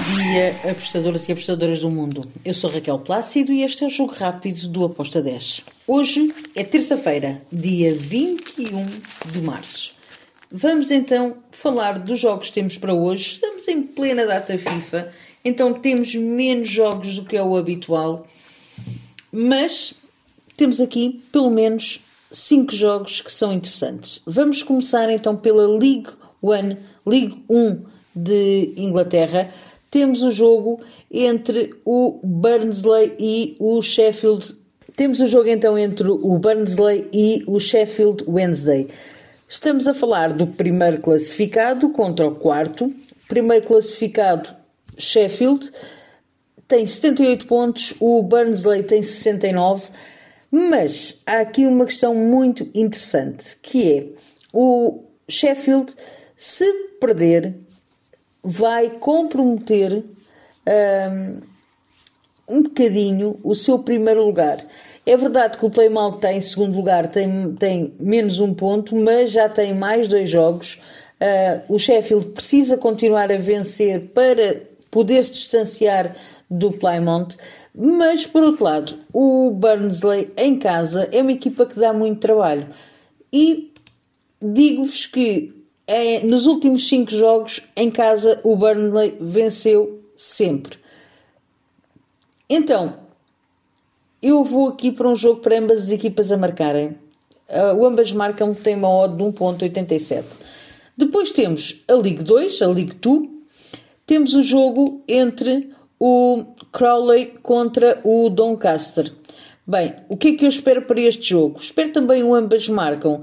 dia, apostadores e apostadoras do mundo. Eu sou Raquel Plácido e este é o Jogo Rápido do Aposta 10. Hoje é terça-feira, dia 21 de março. Vamos então falar dos jogos que temos para hoje. Estamos em plena data FIFA, então temos menos jogos do que é o habitual, mas temos aqui pelo menos 5 jogos que são interessantes. Vamos começar então pela League One, League 1 de Inglaterra temos o jogo entre o Burnsley e o Sheffield. Temos o jogo então entre o Burnsley e o Sheffield Wednesday. Estamos a falar do primeiro classificado contra o quarto. Primeiro classificado, Sheffield, tem 78 pontos, o Burnsley tem 69. Mas há aqui uma questão muito interessante, que é o Sheffield, se perder, vai comprometer um, um bocadinho o seu primeiro lugar. É verdade que o Playmal está em segundo lugar, tem, tem menos um ponto, mas já tem mais dois jogos. Uh, o Sheffield precisa continuar a vencer para poder se distanciar do Plymouth, mas por outro lado, o Burnsley em casa é uma equipa que dá muito trabalho. E digo-vos que é, nos últimos cinco jogos em casa, o Burnley venceu sempre. Então, eu vou aqui para um jogo para ambas as equipas a marcarem. Uh, ambas marcam, tem uma odd de 1.87. Depois temos a Ligue 2, a Ligue 2. Temos o jogo entre o Crowley contra o Doncaster. Bem, o que é que eu espero para este jogo? Espero também o ambas marcam.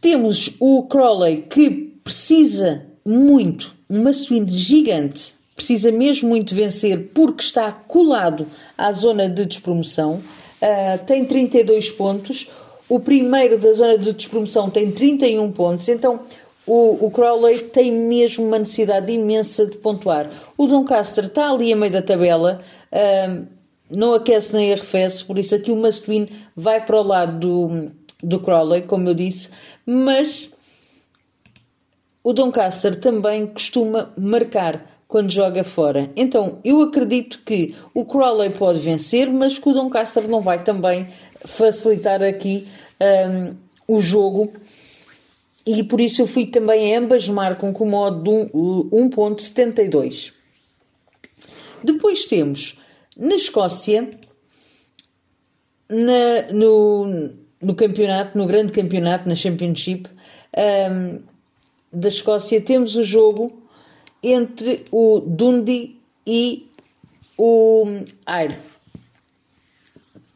Temos o Crowley que precisa muito, uma swing gigante, precisa mesmo muito vencer porque está colado à zona de despromoção, uh, tem 32 pontos. O primeiro da zona de despromoção tem 31 pontos, então o, o Crowley tem mesmo uma necessidade imensa de pontuar. O Doncaster está ali a meio da tabela, uh, não aquece nem arrefece, por isso aqui o must win vai para o lado do, do Crowley, como eu disse, mas o Doncaster também costuma marcar quando joga fora. Então eu acredito que o Crowley pode vencer, mas que o Doncaster não vai também facilitar aqui um, o jogo. E por isso eu fui também ambas marcam com o modo de 1.72. Depois temos na Escócia, na, no, no campeonato, no grande campeonato, na Championship um, da Escócia, temos o jogo entre o Dundee e o Ayr.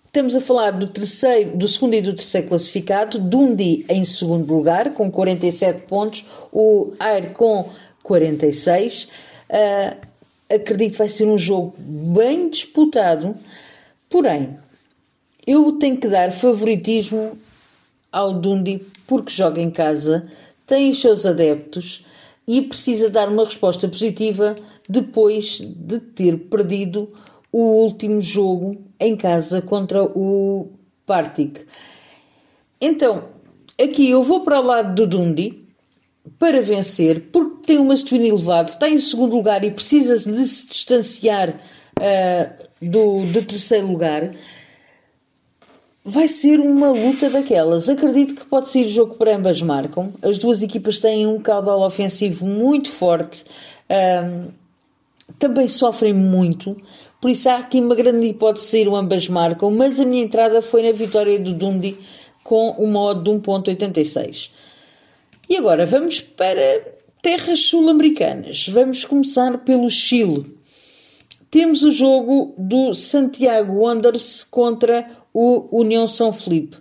Estamos a falar do terceiro, do segundo e do terceiro classificado, Dundee em segundo lugar com 47 pontos, o Ayr com 46. Uh, acredito que vai ser um jogo bem disputado, porém eu tenho que dar favoritismo ao Dundee porque joga em casa, tem os seus adeptos e precisa dar uma resposta positiva depois de ter perdido o último jogo em casa contra o Partick. Então, aqui eu vou para o lado do Dundee para vencer, porque tem uma situação elevado, está em segundo lugar e precisa de se distanciar uh, do, do terceiro lugar vai ser uma luta daquelas. Acredito que pode ser jogo para ambas marcam. As duas equipas têm um caudal ofensivo muito forte, um, também sofrem muito, por isso há aqui uma grande hipótese de o ambas marcam, mas a minha entrada foi na vitória do Dundee com uma odd de 1.86. E agora vamos para terras sul-americanas. Vamos começar pelo Chile. Temos o jogo do Santiago Wanderers contra o União São Felipe.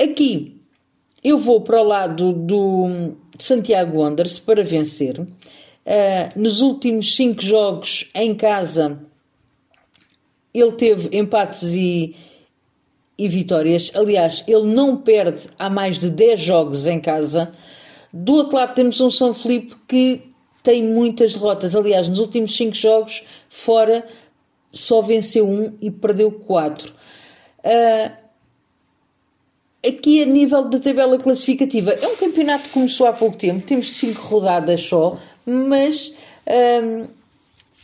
Aqui eu vou para o lado do Santiago Wanderers para vencer. Uh, nos últimos cinco jogos em casa, ele teve empates e, e vitórias. Aliás, ele não perde há mais de 10 jogos em casa. Do outro lado, temos um São Felipe que tem muitas derrotas. Aliás, nos últimos cinco jogos, fora, só venceu um e perdeu quatro. Uh, aqui a nível da tabela classificativa, é um campeonato que começou há pouco tempo, temos cinco rodadas só, mas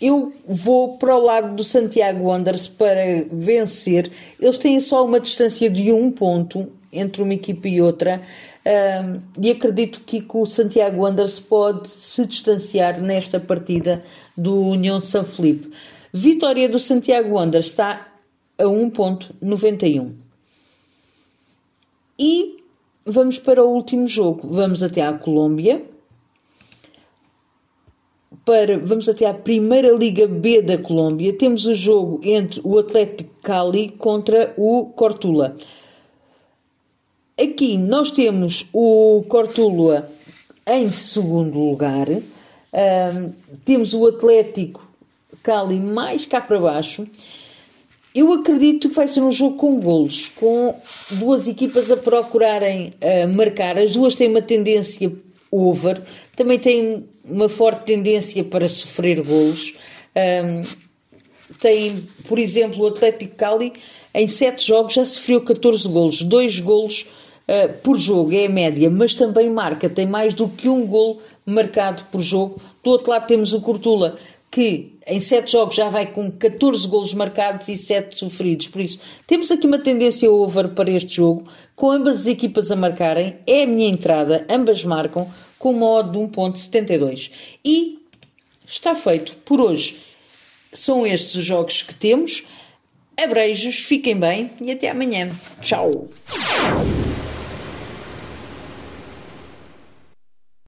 eu vou para o lado do Santiago Wanderers para vencer. Eles têm só uma distância de um ponto entre uma equipa e outra. Um, e acredito que o Santiago Wanderers pode se distanciar nesta partida do União São Felipe. Vitória do Santiago Wanderers está a 1.91. E vamos para o último jogo. Vamos até à Colômbia. Para, vamos até à Primeira Liga B da Colômbia. Temos o jogo entre o Atlético Cali contra o Cortula. Aqui nós temos o Cortula em segundo lugar, um, temos o Atlético Cali mais cá para baixo. Eu acredito que vai ser um jogo com golos, com duas equipas a procurarem uh, marcar. As duas têm uma tendência over, também têm uma forte tendência para sofrer golos. Um, tem, por exemplo, o Atlético Cali em sete jogos já sofreu 14 golos, dois golos uh, por jogo, é a média, mas também marca, tem mais do que um golo marcado por jogo. Do outro lado temos o Cortula, que em 7 jogos já vai com 14 golos marcados e 7 sofridos. Por isso, temos aqui uma tendência over para este jogo, com ambas as equipas a marcarem. É a minha entrada, ambas marcam, com uma odd de 1.72. E está feito por hoje. São estes os jogos que temos. Abreijos, fiquem bem e até amanhã. Tchau!